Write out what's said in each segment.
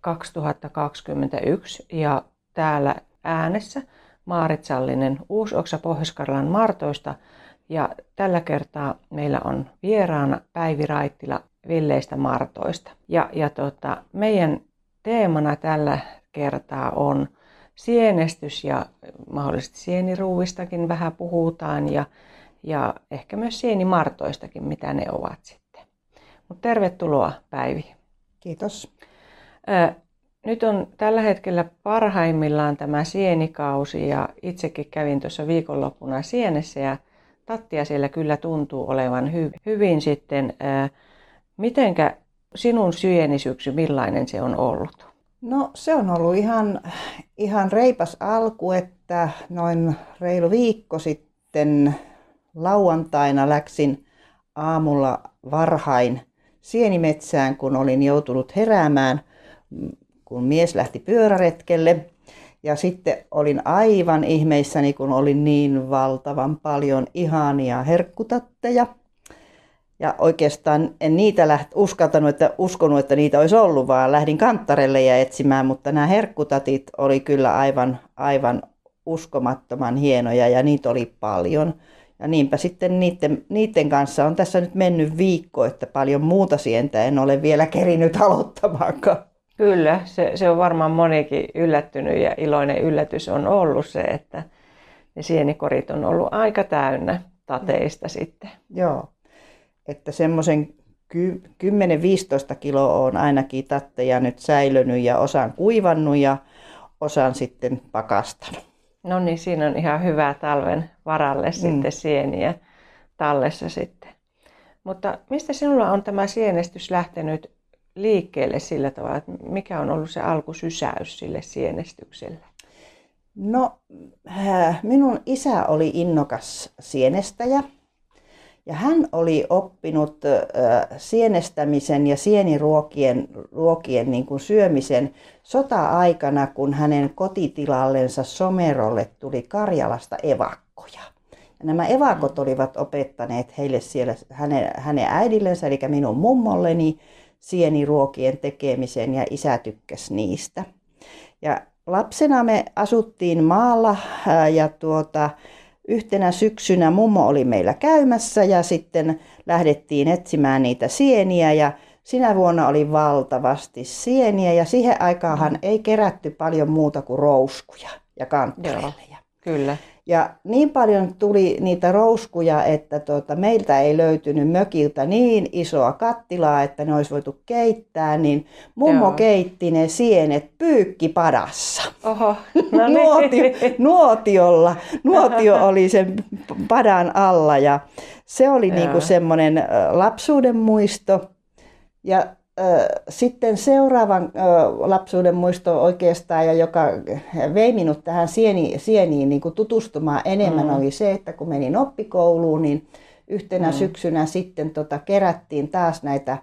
2021 ja täällä äänessä Maarit Sallinen Uusoksa pohjois Martoista ja tällä kertaa meillä on vieraana Päivi Raittila Villeistä Martoista. Ja, ja tota, meidän teemana tällä kertaa on sienestys ja mahdollisesti sieniruuvistakin vähän puhutaan ja, ja ehkä myös sienimartoistakin, mitä ne ovat sitten. Mutta tervetuloa Päivi. Kiitos. Nyt on tällä hetkellä parhaimmillaan tämä sienikausi ja itsekin kävin tuossa viikonloppuna sienessä ja tattia siellä kyllä tuntuu olevan hyvin, hyvin sitten. Mitenkä sinun syenisyksy, millainen se on ollut? No se on ollut ihan, ihan reipas alku, että noin reilu viikko sitten lauantaina läksin aamulla varhain sienimetsään, kun olin joutunut heräämään, kun mies lähti pyöräretkelle. Ja sitten olin aivan ihmeissäni, kun oli niin valtavan paljon ihania herkkutatteja. Ja oikeastaan en niitä läht, uskaltanut, että uskonut, että niitä olisi ollut, vaan lähdin kanttarelle ja etsimään, mutta nämä herkkutatit oli kyllä aivan, aivan uskomattoman hienoja ja niitä oli paljon. Ja niinpä sitten niiden, niiden kanssa on tässä nyt mennyt viikko, että paljon muuta sientä en ole vielä kerinyt aloittamaankaan. Kyllä, se, se on varmaan monikin yllättynyt ja iloinen yllätys on ollut se, että ne sienikorit on ollut aika täynnä tateista sitten. Joo, että semmoisen 10-15 kiloa on ainakin tatteja nyt säilynyt ja osan kuivannut ja osan sitten pakastanut. No niin, siinä on ihan hyvä talven varalle mm. sitten sieniä tallessa sitten. Mutta mistä sinulla on tämä sienestys lähtenyt liikkeelle sillä tavalla, että mikä on ollut se alkusysäys sille sienestykselle? No, äh, minun isä oli innokas sienestäjä ja hän oli oppinut äh, sienestämisen ja sieniruokien ruokien niin kuin syömisen sota-aikana, kun hänen kotitilallensa Somerolle tuli Karjalasta evakkoja. Ja nämä evakot mm. olivat opettaneet heille siellä hänen, hänen äidillensä, eli minun mummolleni, sieniruokien tekemisen ja isä tykkäsi niistä. Ja lapsena me asuttiin maalla ja tuota, yhtenä syksynä mummo oli meillä käymässä ja sitten lähdettiin etsimään niitä sieniä ja sinä vuonna oli valtavasti sieniä ja siihen aikaanhan mm. ei kerätty paljon muuta kuin rouskuja ja kanttarelleja. Kyllä. Ja niin paljon tuli niitä rouskuja, että tuota, meiltä ei löytynyt mökiltä niin isoa kattilaa, että ne olisi voitu keittää, niin mummo Joo. keitti ne sienet pyykkipadassa. Oho, no niin. Nuotio, nuotiolla. Nuotio oli sen padan alla ja se oli niinku semmoinen lapsuuden muisto. Ja sitten seuraavan lapsuuden muisto oikeastaan, ja joka vei minut tähän sieni, sieniin niin kuin tutustumaan enemmän, mm. oli se, että kun menin oppikouluun, niin yhtenä mm. syksynä sitten tota, kerättiin taas näitä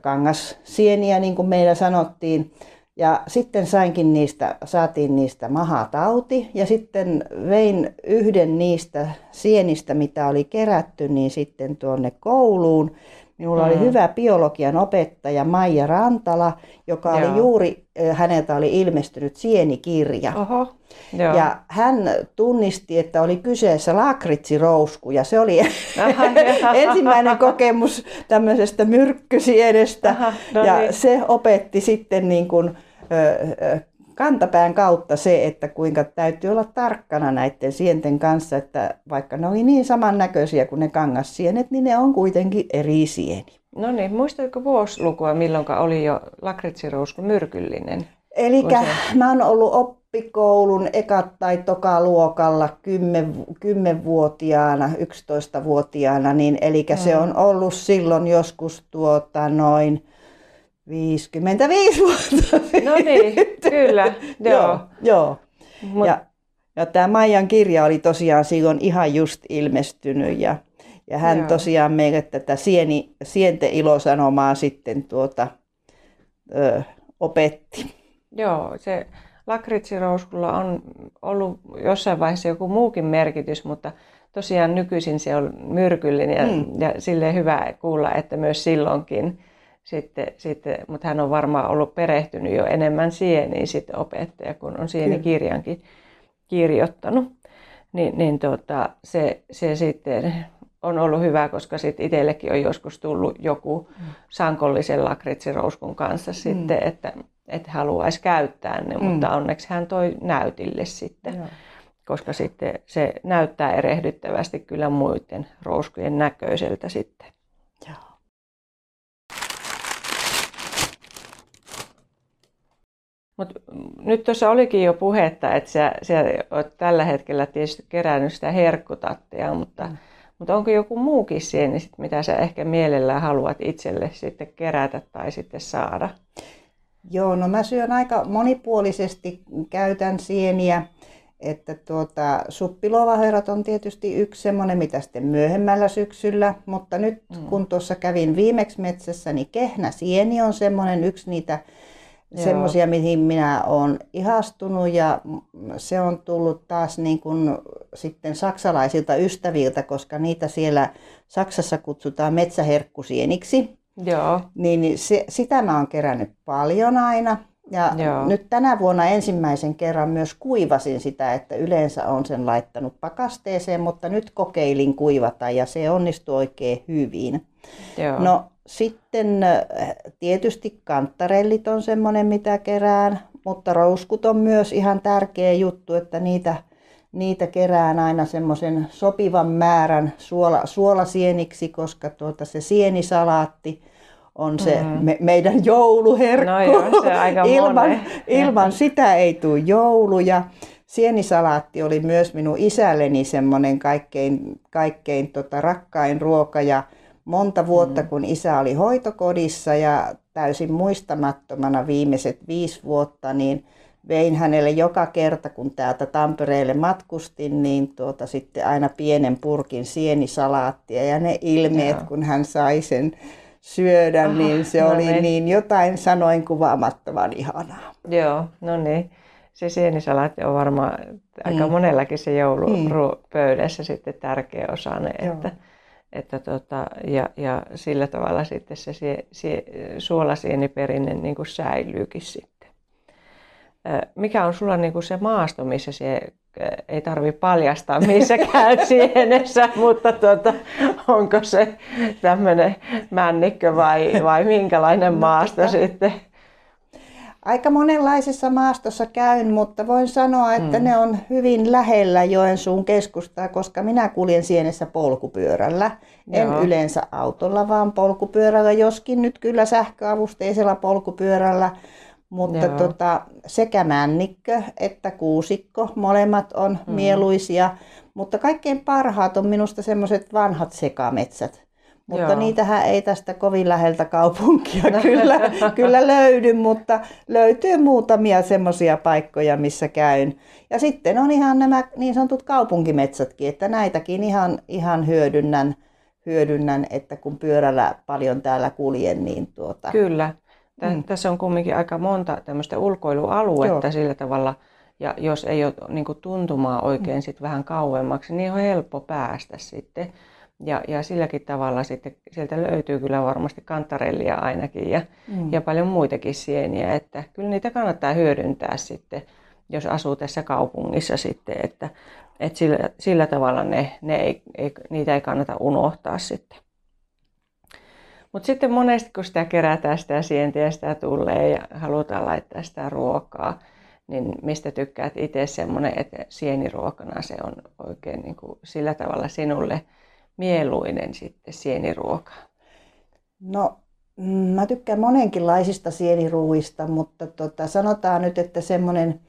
kangassieniä, niin kuin meillä sanottiin. Ja sitten sainkin niistä, saatiin niistä mahatauti ja sitten vein yhden niistä sienistä, mitä oli kerätty, niin sitten tuonne kouluun. Minulla mm. oli hyvä biologian opettaja Maija Rantala, joka Joo. oli juuri, häneltä oli ilmestynyt sienikirja. Oho. Joo. Ja hän tunnisti, että oli kyseessä lakritsirousku ja se oli Aha, ensimmäinen kokemus tämmöisestä myrkkysienestä. Aha, no ja niin. se opetti sitten niin kuin, kantapään kautta se, että kuinka täytyy olla tarkkana näiden sienten kanssa, että vaikka ne oli niin samannäköisiä kuin ne kangassienet, niin ne on kuitenkin eri sieni. No niin, muistatko vuosilukua, milloin oli jo lakritsirousku myrkyllinen? Eli se... mä oon ollut oppikoulun ekat tai toka luokalla 10, vuotiaana 11-vuotiaana, niin eli mm. se on ollut silloin joskus tuota noin 55 vuotta. No niin, kyllä, joo. joo, joo. Mut, Ja, ja tämä Maijan kirja oli tosiaan silloin ihan just ilmestynyt ja, ja hän Joo. tosiaan meille tätä sieni, sienten ilosanomaa sitten tuota, ö, opetti. Joo, se lakritsirouskulla on ollut jossain vaiheessa joku muukin merkitys, mutta tosiaan nykyisin se on myrkyllinen ja, Mm. ja silleen hyvä kuulla, että myös silloinkin sitten, sitten, mutta hän on varmaan ollut perehtynyt jo enemmän sieniin sitten opettaja, kun on sienikirjankin kirjoittanut. Niin, niin tota, se, se sitten on ollut hyvä, koska sitten itsellekin on joskus tullut joku sankollisen lakritsirouskun kanssa sitten, että, että haluaisi käyttää ne, Mm. mutta onneksi hän toi näytille sitten, Joo. koska sitten se näyttää erehdyttävästi kyllä muiden rouskujen näköiseltä sitten. Joo. Mut nyt tuossa olikin jo puhetta, että sä, sä oot tällä hetkellä tietysti kerännyt sitä herkkutattia, mutta, mm. mutta onko joku muukin sieni, sit, mitä sä ehkä mielellään haluat itselle sitten kerätä tai sitten saada? Joo, no mä syön aika monipuolisesti, käytän sieniä, että tuota, suppilovaherrat on tietysti yksi semmoinen, mitä sitten myöhemmällä syksyllä, mutta nyt mm. kun tuossa kävin viimeksi metsässä, niin kehnäsieni on semmoinen yksi niitä. Semmoisia, mihin minä olen ihastunut ja se on tullut taas niin kuin sitten saksalaisilta ystäviltä, koska niitä siellä Saksassa kutsutaan metsäherkkusieniksi. Joo, Niin, se, sitä mä oon kerännyt paljon aina. Ja Joo. nyt tänä vuonna ensimmäisen kerran myös kuivasin sitä, että yleensä on sen laittanut pakasteeseen, mutta nyt kokeilin kuivata ja se onnistui oikein hyvin. joo. No sitten tietysti kantarellit on semmoinen, mitä kerään, mutta rouskut on myös ihan tärkeä juttu, että niitä, niitä kerään aina semmoisen sopivan määrän suola, suolasieniksi, koska tuota se sienisalaatti on se Mm. me, meidän jouluherkku. No joo, se aika ilman, monen. ilman sitä ei tule joulu ja sienisalaatti oli myös minun isälleni semmoinen kaikkein, kaikkein tota, rakkain ruoka ja monta vuotta, kun isä oli hoitokodissa ja täysin muistamattomana viimeiset viisi vuotta, niin vein hänelle joka kerta, kun täältä Tampereelle matkustin, niin tuota, sitten aina pienen purkin sienisalaattia ja ne ilmeet, Joo. kun hän sai sen syödä, Aha, niin se no oli niin. niin jotain sanoin kuvaamattoman ihanaa. Joo, no niin. Se sienisalaatti on varmaan aika Mm. monellakin se Mm. joulupöydässä sitten tärkeä osanen, Joo. Että, tota, ja, ja sillä tavalla sitten se sie, sie, suolasieniperinne niin kuin säilyykin sitten. Mikä on sulla niin kuin se maasto, missä se ei tarvi paljastaa, missä käyt sienessä, mutta tota, onko se tämmöinen männikkö vai, vai minkälainen maasto tota- sitten? Aika monenlaisessa maastossa käyn, mutta voin sanoa, että mm. ne on hyvin lähellä Joensuun keskustaa, koska minä kuljen sienessä polkupyörällä. En Joo. yleensä autolla, vaan polkupyörällä, joskin nyt kyllä sähköavusteisella polkupyörällä. Mutta Joo. tota, sekä männikkö että kuusikko, molemmat on mm. mieluisia. Mutta kaikkein parhaat on minusta semmoiset vanhat sekametsät. Mutta Joo. niitähän ei tästä kovin läheltä kaupunkia kyllä, kyllä löydy, mutta löytyy muutamia semmoisia paikkoja, missä käyn. Ja sitten on ihan nämä niin sanotut kaupunkimetsätkin, että näitäkin ihan, ihan hyödynnän, hyödynnän, että kun pyörällä paljon täällä kuljen, niin tuota, Kyllä. Tä, Mm. Tässä on kumminkin aika monta tämmöistä ulkoilualuetta Joo. sillä tavalla, ja jos ei ole niin tuntumaa oikein Mm. sit vähän kauemmaksi, niin on helppo päästä sitten. Ja, ja silläkin tavalla sitten sieltä löytyy kyllä varmasti kantarellia ainakin ja, Mm. ja paljon muitakin sieniä, että kyllä niitä kannattaa hyödyntää sitten, jos asuu tässä kaupungissa sitten, että, että sillä, sillä tavalla ne, ne ei, ei, niitä ei kannata unohtaa sitten. Mutta sitten monesti kun sitä kerätään sitä sientä ja sitä tulee ja halutaan laittaa sitä ruokaa, niin mistä tykkäät itse semmoinen, että sieniruokana se on oikein niin kuin sillä tavalla sinulle mieluinen sitten sieniruoka? No, mm, mä tykkään monenkinlaisista sieniruuista, mutta tota, sanotaan nyt, että semmoinen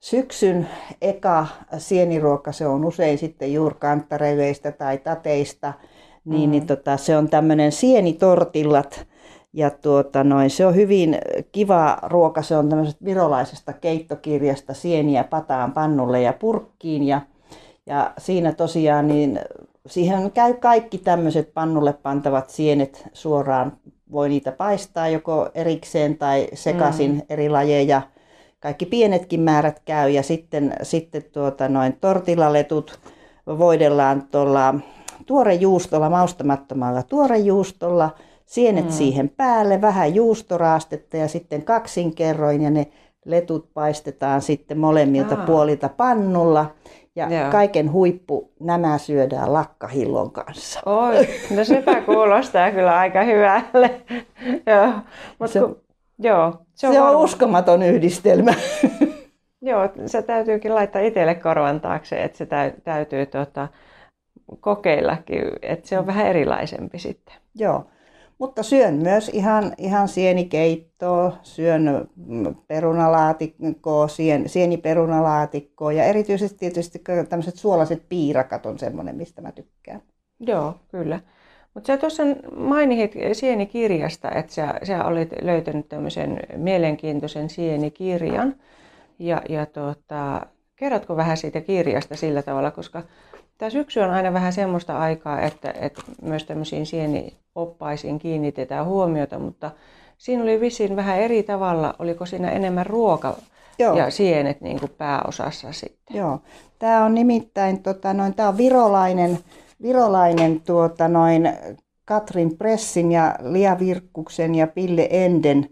syksyn eka sieniruoka, se on usein sitten juurkanttareveistä tai tateista, niin, Mm. niin tota, se on tämmöinen sienitortillat. Ja tuota, noin, se on hyvin kiva ruoka, se on tämmöisestä virolaisesta keittokirjasta sieniä pataan pannulle ja purkkiin. Ja, ja siinä tosiaan niin siihen käy kaikki tämmöiset pannulle pantavat sienet suoraan. Voi niitä paistaa joko erikseen tai sekaisin mm. eri lajeja. Kaikki pienetkin määrät käy ja sitten, sitten tuota, noin tortilaletut voidellaan tuolla tuorejuustolla, maustamattomalla tuorejuustolla, sienet mm. siihen päälle, vähän juustoraastetta ja sitten kaksinkerroin ja ne letut paistetaan sitten molemmilta Aa. puolilta pannulla. Ja Joo. kaiken huippu nämä syödään lakkahillon kanssa. Oi, no sepä kuulostaa kyllä aika hyvälle. joo, Mut se, kun, joo, se on, se on uskomaton yhdistelmä. joo, se täytyykin laittaa itselle korvan taakse, että se täytyy tota, kokeillakin, että se on vähän erilaisempi sitten. Joo, mutta syön myös ihan, ihan sienikeittoa, syön perunalaatikkoa, sien, sieniperunalaatikkoa ja erityisesti tietysti tämmöiset suolaiset piirakat on semmoinen, mistä mä tykkään. Joo, kyllä. Mutta sä tuossa mainitsit sienikirjasta, että sä, sä olit löytänyt tämmöisen mielenkiintoisen sienikirjan. Ja, ja tuota, kerrotko vähän siitä kirjasta sillä tavalla, koska Tämä syksy on aina vähän semmoista aikaa, että, että myös tämmöisiin sienioppaisiin kiinnitetään huomiota, mutta siinä oli vissiin vähän eri tavalla. Oliko siinä enemmän ruoka Joo. ja sienet niin kuin pääosassa sitten? Joo. Tämä on nimittäin tota, noin, tämä on virolainen, virolainen tuota, noin, Katrin Pressin ja Lia Virkkuksen ja Pille Enden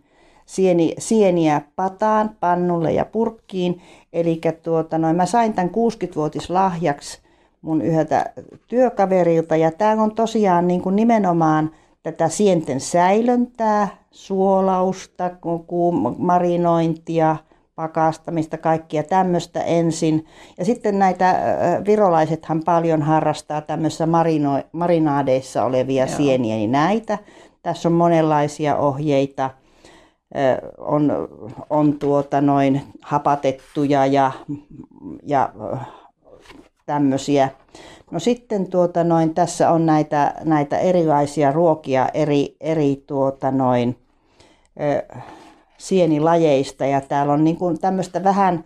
sieni, sieniä pataan, pannulle ja purkkiin. Eli tuota, noin, mä sain tämän 60-vuotis lahjaksi mun yhdeltä työkaverilta. Ja tämä on tosiaan niin kuin nimenomaan tätä sienten säilöntää, suolausta, marinointia, pakastamista, kaikkia tämmöistä ensin. Ja sitten näitä virolaisethan paljon harrastaa tämmöisissä marino, marinaadeissa olevia Joo. sieniä, niin näitä. Tässä on monenlaisia ohjeita. On, on tuota noin hapatettuja ja, ja tämmöisiä. No sitten tuota noin, tässä on näitä, näitä erilaisia ruokia eri, eri tuota noin, ö, sienilajeista ja täällä on niin kuin tämmöistä vähän,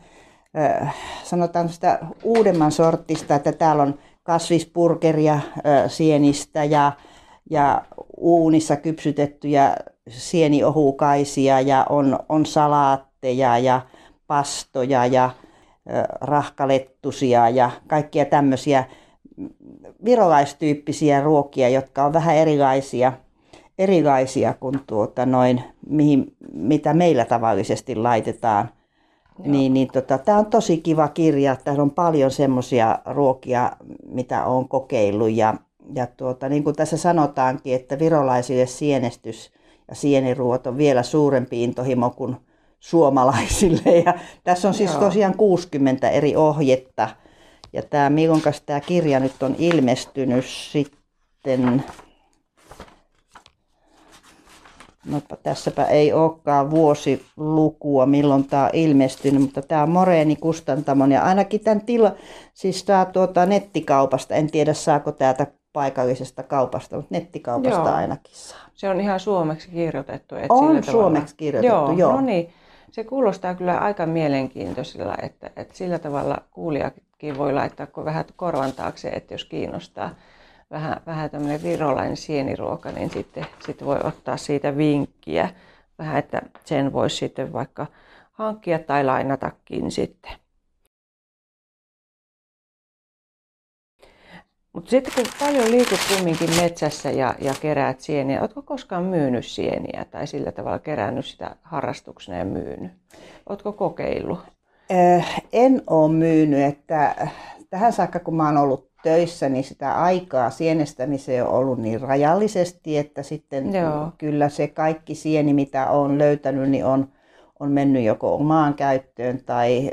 ö, sanotaan sitä uudemman sortista, että täällä on kasvispurgeria ö, sienistä ja, ja uunissa kypsytettyjä sieniohukaisia ja on, on salaatteja ja pastoja ja rahkalettusia ja kaikkia tämmöisiä virolaistyyppisiä ruokia, jotka on vähän erilaisia, erilaisia kuin tuota noin, mihin, mitä meillä tavallisesti laitetaan. Joo. Niin, niin tota, tämä on tosi kiva kirja. Täällä on paljon semmoisia ruokia, mitä olen kokeillut. Ja, ja tuota, niin kuin tässä sanotaankin, että virolaisille sienestys ja sieniruot on vielä suurempi intohimo kuin suomalaisille. Ja tässä on siis Joo. tosiaan 60 eri ohjetta. Ja tämä, milloin tämä kirja nyt on ilmestynyt sitten, no tässäpä ei olekaan vuosilukua, milloin tämä on ilmestynyt, mutta tämä on Moreeni Kustantamon ja ainakin tämän tila, siis tämä tuota nettikaupasta, en tiedä saako täältä paikallisesta kaupasta, mutta nettikaupasta joo. ainakin saa. Se on ihan suomeksi kirjoitettu. Että on sillä suomeksi kirjoitettu, joo. joo. No niin. Se kuulostaa kyllä aika mielenkiintoisella, että, että sillä tavalla kuulijakin voi laittaa vähän korvan taakse, että jos kiinnostaa vähän, vähän tämmöinen virolainen sieniruoka, niin sitten, sitten voi ottaa siitä vinkkiä vähän, että sen voisi sitten vaikka hankkia tai lainatakin sitten. Mutta sitten kun paljon liikut kumminkin metsässä ja, ja keräät sieniä, oletko koskaan myynyt sieniä tai sillä tavalla kerännyt sitä harrastuksena ja myynyt? Oletko kokeillut? Äh, en ole myynyt, että tähän saakka kun mä oon ollut töissä, niin sitä aikaa sienestämiseen on ollut niin rajallisesti, että sitten Joo. kyllä se kaikki sieni, mitä olen löytänyt, niin on, on mennyt joko omaan käyttöön tai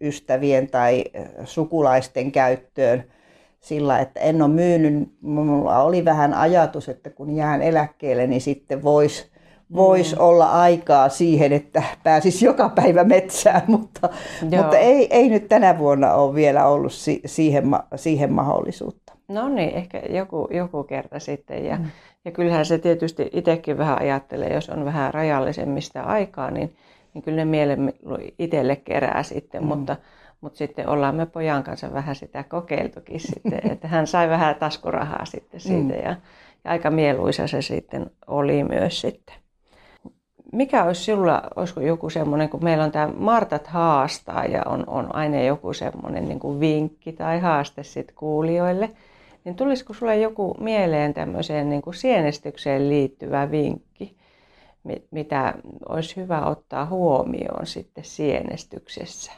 ystävien tai sukulaisten käyttöön – sillä, että en ole myynyt. Mulla oli vähän ajatus, että kun jään eläkkeelle, niin sitten voisi vois mm. olla aikaa siihen, että pääsis joka päivä metsään, mutta, mutta ei, ei nyt tänä vuonna ole vielä ollut si- siihen, siihen mahdollisuutta. No niin, ehkä joku, joku kerta sitten. Ja, mm. Ja kyllähän se tietysti itsekin vähän ajattelee, jos on vähän rajallisemmista aikaa, niin, niin kyllä ne mielen itselle kerää sitten, mm. mutta, mutta sitten ollaan me pojan kanssa vähän sitä kokeiltukin sitten, että hän sai vähän taskurahaa sitten siitä mm. ja, ja aika mieluisa se sitten oli myös sitten. Mikä olisi sinulla, olisiko joku semmoinen, kun meillä on tämä Martat haastaa ja on, on aina joku semmoinen niin kuin vinkki tai haaste sitten kuulijoille, niin tulisiko sulle joku mieleen tämmöiseen niin kuin sienestykseen liittyvä vinkki, mitä olisi hyvä ottaa huomioon sitten sienestyksessä?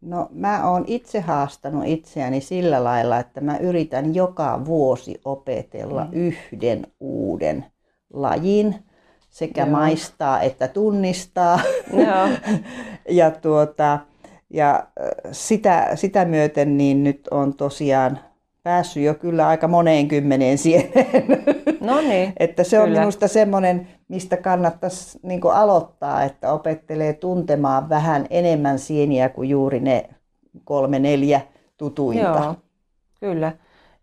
No mä oon itse haastanut itseäni sillä lailla, että mä yritän joka vuosi opetella mm. yhden uuden lajin sekä Joo. maistaa että tunnistaa. Joo. ja tuota, ja sitä, sitä myöten niin nyt on tosiaan päässyt jo kyllä aika moneen kymmeneen sieneen. No niin, että se on kyllä. minusta semmoinen, mistä kannattaisi niin aloittaa, että opettelee tuntemaan vähän enemmän sieniä kuin juuri ne kolme, neljä tutuinta. Joo, kyllä.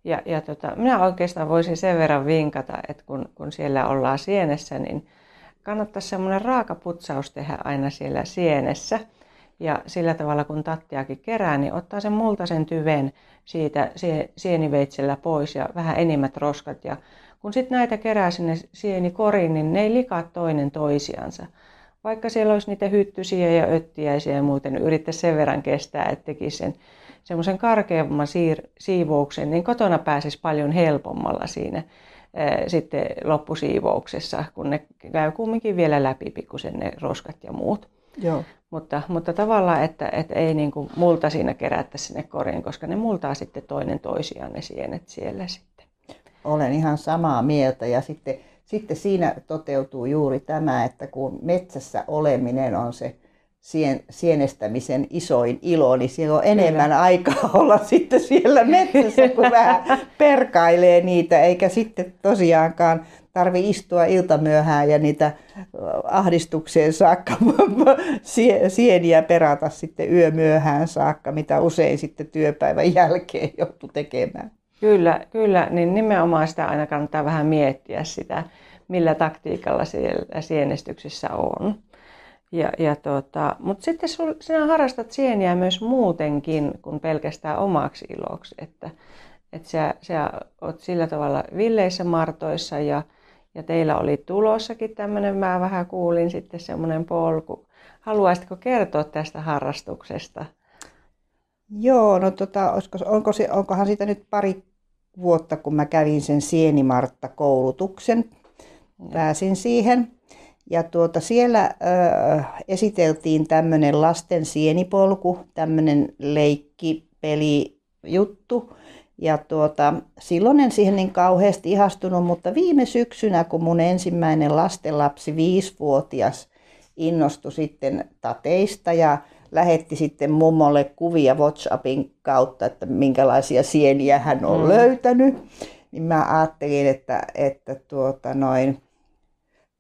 Ja, ja tota, minä oikeastaan voisin sen verran vinkata, että kun, kun siellä ollaan sienessä, niin kannattaisi semmoinen raakaputsaus tehdä aina siellä sienessä. Ja sillä tavalla kun tattiakin kerää, niin ottaa sen multaisen tyven siitä sieniveitsellä pois ja vähän enimmät roskat. Ja kun sitten näitä kerää sinne sienikoriin, niin ne ei likaa toinen toisiansa. Vaikka siellä olisi niitä hyttysiä ja öttiäisiä ja muuten, niin yrittäisi sen verran kestää, että tekisi sen semmoisen karkeamman siir- siivouksen, niin kotona pääsisi paljon helpommalla siinä ää, sitten loppusiivouksessa, kun ne käy kumminkin vielä läpi pikkusen ne roskat ja muut. Joo. Mutta, mutta tavallaan, että, että ei niin kuin multa siinä kerätä sinne koriin, koska ne multaa sitten toinen toisiaan ne sienet siellä sitten. Olen ihan samaa mieltä ja sitten, sitten siinä toteutuu juuri tämä, että kun metsässä oleminen on se sien, sienestämisen isoin ilo, niin siellä on enemmän Kyllä. aikaa olla sitten siellä metsässä, kun vähän perkailee niitä, eikä sitten tosiaankaan tarvi istua iltamyöhään ja niitä ahdistukseen saakka sieniä perata sitten yömyöhään saakka, mitä usein sitten työpäivän jälkeen joutuu tekemään. Kyllä, kyllä, niin nimenomaan sitä aina kannattaa vähän miettiä sitä, millä taktiikalla siellä sienestyksessä on. Ja, ja tota, Mutta sitten sul, sinä harrastat sieniä myös muutenkin kuin pelkästään omaksi iloksi. Että, että sä, sä oot sillä tavalla villeissä martoissa ja, ja teillä oli tulossakin tämmöinen, mä vähän kuulin sitten semmoinen polku. Haluaisitko kertoa tästä harrastuksesta? Joo, no tota, olisiko, onko se, onkohan siitä nyt pari vuotta, kun mä kävin sen Sienimartta-koulutuksen. Pääsin siihen. Ja tuota, siellä ö, esiteltiin tämmöinen lasten sienipolku, tämmöinen leikkipeli juttu. Ja tuota, silloin en siihen niin kauheasti ihastunut, mutta viime syksynä, kun mun ensimmäinen lastenlapsi, viisivuotias, innostui sitten tateista ja lähetti sitten mummolle kuvia WhatsAppin kautta, että minkälaisia sieniä hän on mm. löytänyt, niin mä ajattelin, että, että tuota noin,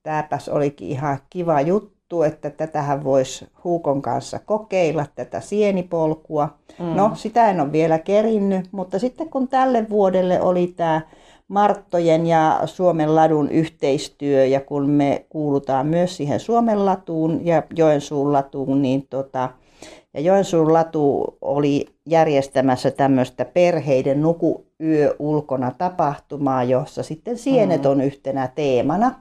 tämäpäs olikin ihan kiva juttu, että tätähän voisi Huukon kanssa kokeilla, tätä sienipolkua. Mm. No, sitä en ole vielä kerinnyt, mutta sitten kun tälle vuodelle oli tämä Marttojen ja Suomen ladun yhteistyö, ja kun me kuulutaan myös siihen Suomen latuun ja Joensuun latuun, niin tota, ja Joensuun latu oli järjestämässä tämmöistä perheiden nukuyö ulkona tapahtumaa, jossa sitten sienet mm. on yhtenä teemana.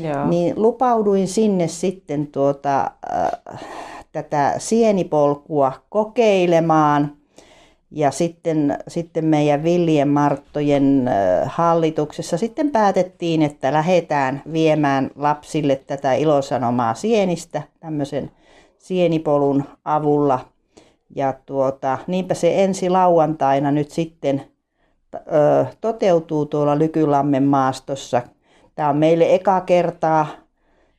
Joo. Niin lupauduin sinne sitten tuota, äh, tätä sienipolkua kokeilemaan. Ja sitten, sitten meidän Villien Marttojen äh, hallituksessa sitten päätettiin, että lähdetään viemään lapsille tätä ilosanomaa sienistä tämmöisen sienipolun avulla. Ja tuota, niinpä se ensi lauantaina nyt sitten ö, toteutuu tuolla Lykylammen maastossa Tämä on meille eka kertaa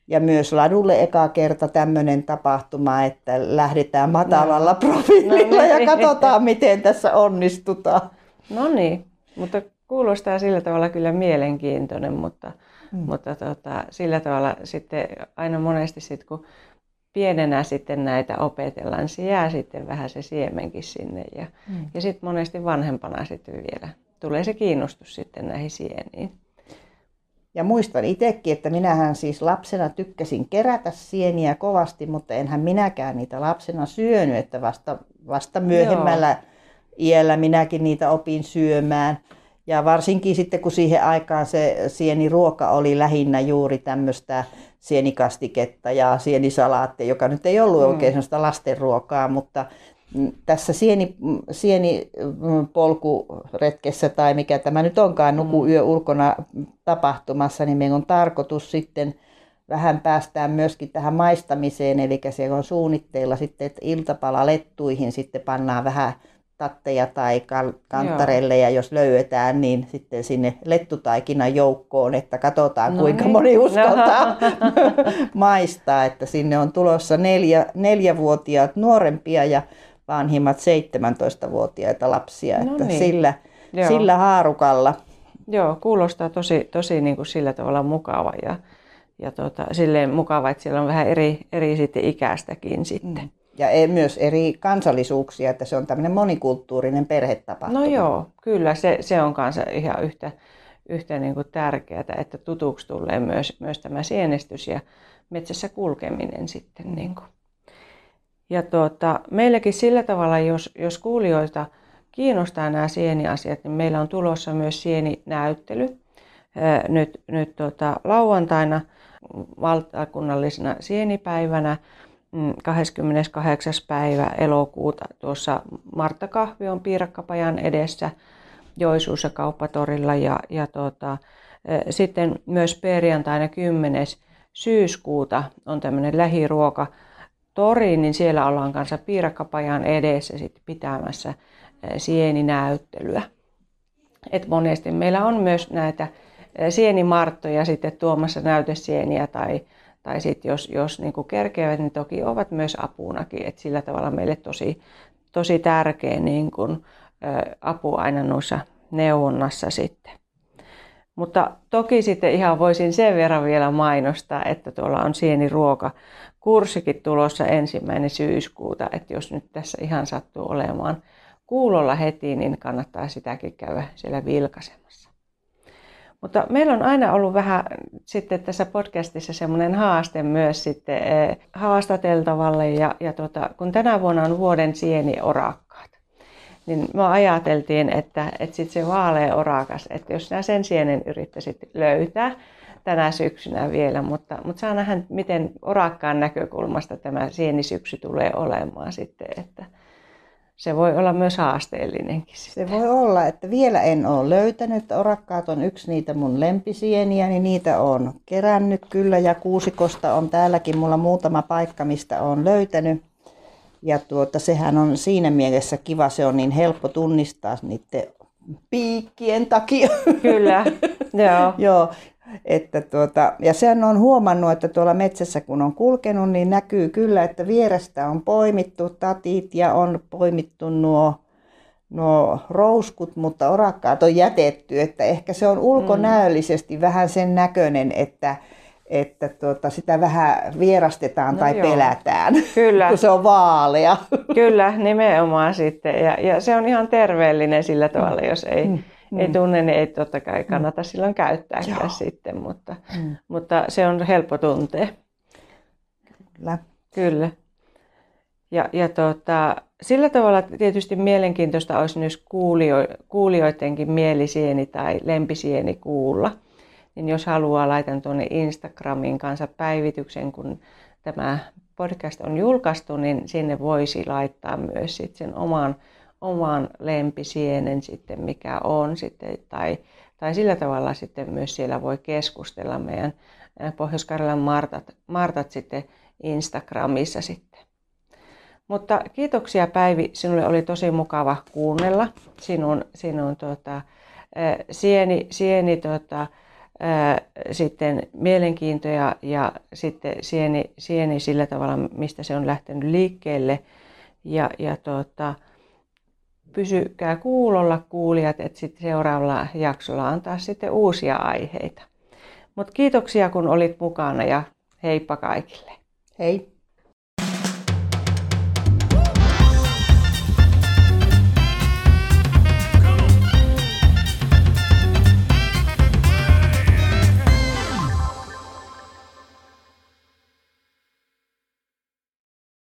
ja myös ladulle eka kerta tämmöinen tapahtuma, että lähdetään matalalla no. profiililla no, niin. ja katsotaan, miten tässä onnistutaan. No niin, mutta kuulostaa sillä tavalla kyllä mielenkiintoinen, mutta, mm. mutta tota, sillä tavalla sitten aina monesti sit, kun pienenä sitten näitä opetellaan, niin se jää sitten vähän se siemenkin sinne ja, mm. ja sitten monesti vanhempana sitten vielä tulee se kiinnostus sitten näihin sieniin. Ja muistan itsekin, että minähän siis lapsena tykkäsin kerätä sieniä kovasti, mutta enhän minäkään niitä lapsena syönyt, että vasta, vasta myöhemmällä Joo. iällä minäkin niitä opin syömään. Ja varsinkin sitten, kun siihen aikaan se sieniruoka oli lähinnä juuri tämmöistä sienikastiketta ja sienisalaattia, joka nyt ei ollut mm. oikein sellaista lastenruokaa, mutta tässä sieni, sienipolkuretkessä tai mikä tämä nyt onkaan, nuku mm. yö ulkona tapahtumassa, niin meidän on tarkoitus sitten vähän päästään myöskin tähän maistamiseen, eli siellä on suunnitteilla sitten, että iltapalalettuihin sitten pannaan vähän tatteja tai kantarelle ja jos löydetään, niin sitten sinne lettutaikinan joukkoon, että katsotaan no kuinka niin. moni uskaltaa maistaa, että sinne on tulossa neljä, neljävuotiaat nuorempia ja vanhimmat 17-vuotiaita lapsia, no että niin. sillä, sillä haarukalla. Joo, kuulostaa tosi, tosi niin kuin sillä tavalla mukava ja, ja tota, silleen mukava, että siellä on vähän eri, eri sitten ikäistäkin sitten. Mm. Ja e, myös eri kansallisuuksia, että se on tämmöinen monikulttuurinen perhetapahtuma. No joo, kyllä se, se on kanssa ihan yhtä, yhtä niin kuin tärkeää, että tutuksi tulee myös, myös tämä sienestys ja metsässä kulkeminen sitten. Niin kuin. Ja tuota, meilläkin sillä tavalla, jos, jos kuulijoita kiinnostaa nämä sieniasiat, niin meillä on tulossa myös sieninäyttely nyt, nyt tuota, lauantaina valtakunnallisena sienipäivänä 28. Mm, päivä elokuuta tuossa Martta Kahvion piirakkapajan edessä Joisuussa kauppatorilla ja, ja tuota, sitten myös perjantaina 10. syyskuuta on tämmöinen lähiruoka toriin, niin siellä ollaan kanssa piirakkapajan edessä sitten pitämässä sieninäyttelyä. Et monesti meillä on myös näitä sienimarttoja sitten tuomassa näytesieniä tai, tai sitten jos, jos niin kerkeävät, niin toki ovat myös apunakin. Et sillä tavalla meille tosi, tosi tärkeä niin kuin, apu aina noissa neuvonnassa sitten. Mutta toki sitten ihan voisin sen verran vielä mainostaa, että tuolla on sieniruoka kurssikin tulossa ensimmäinen syyskuuta, että jos nyt tässä ihan sattuu olemaan kuulolla heti, niin kannattaa sitäkin käydä siellä vilkaisemassa. Mutta meillä on aina ollut vähän sitten tässä podcastissa semmoinen haaste myös sitten eh, haastateltavalle ja, ja tota, kun tänä vuonna on vuoden sienieorakkaat, niin me ajateltiin, että, että sitten se vaalea orakas, että jos nämä sen sienen yrittäisit löytää, tänä syksynä vielä, mutta, mutta saa nähdä, miten orakkaan näkökulmasta tämä sienisyksy tulee olemaan sitten, että se voi olla myös haasteellinenkin. Sitten. Se voi olla, että vielä en ole löytänyt. Orakkaat on yksi niitä mun lempisieniä, niin niitä on kerännyt kyllä ja kuusikosta on täälläkin mulla muutama paikka, mistä on löytänyt. Ja tuota, sehän on siinä mielessä kiva, se on niin helppo tunnistaa niiden piikkien takia. Kyllä, joo. joo. Että tuota, ja sen on huomannut, että tuolla metsässä kun on kulkenut, niin näkyy kyllä, että vierestä on poimittu tatit ja on poimittu nuo, nuo rouskut, mutta orakkaat on jätetty. Että ehkä se on ulkonäöllisesti mm. vähän sen näköinen, että, että tuota, sitä vähän vierastetaan no tai joo. pelätään, Kyllä. kun se on vaalea. Kyllä, nimenomaan sitten. Ja, ja se on ihan terveellinen sillä tavalla, jos ei... Mm mm. ei tunne, niin ei totta kai kannata mm. silloin käyttääkään Joo. sitten, mutta, mm. mutta se on helppo tuntea. Kyllä. Kyllä. Ja, ja tota, sillä tavalla tietysti mielenkiintoista olisi myös kuulio, kuulijoidenkin mielisieni tai lempisieni kuulla. Niin jos haluaa, laitan tuonne Instagramin kanssa päivityksen, kun tämä podcast on julkaistu, niin sinne voisi laittaa myös sit sen oman oman lempisienen sitten, mikä on sitten, tai, tai sillä tavalla sitten myös siellä voi keskustella meidän Pohjois-Karjalan Martat, Martat sitten Instagramissa sitten. Mutta kiitoksia Päivi, sinulle oli tosi mukava kuunnella sinun, sinun tota, sieni, sieni tota, sitten mielenkiintoja ja sitten sieni, sieni sillä tavalla, mistä se on lähtenyt liikkeelle. Ja, ja tota, pysykää kuulolla kuulijat, että sitten seuraavalla jaksolla on taas sitten uusia aiheita. Mutta kiitoksia kun olit mukana ja heippa kaikille. Hei!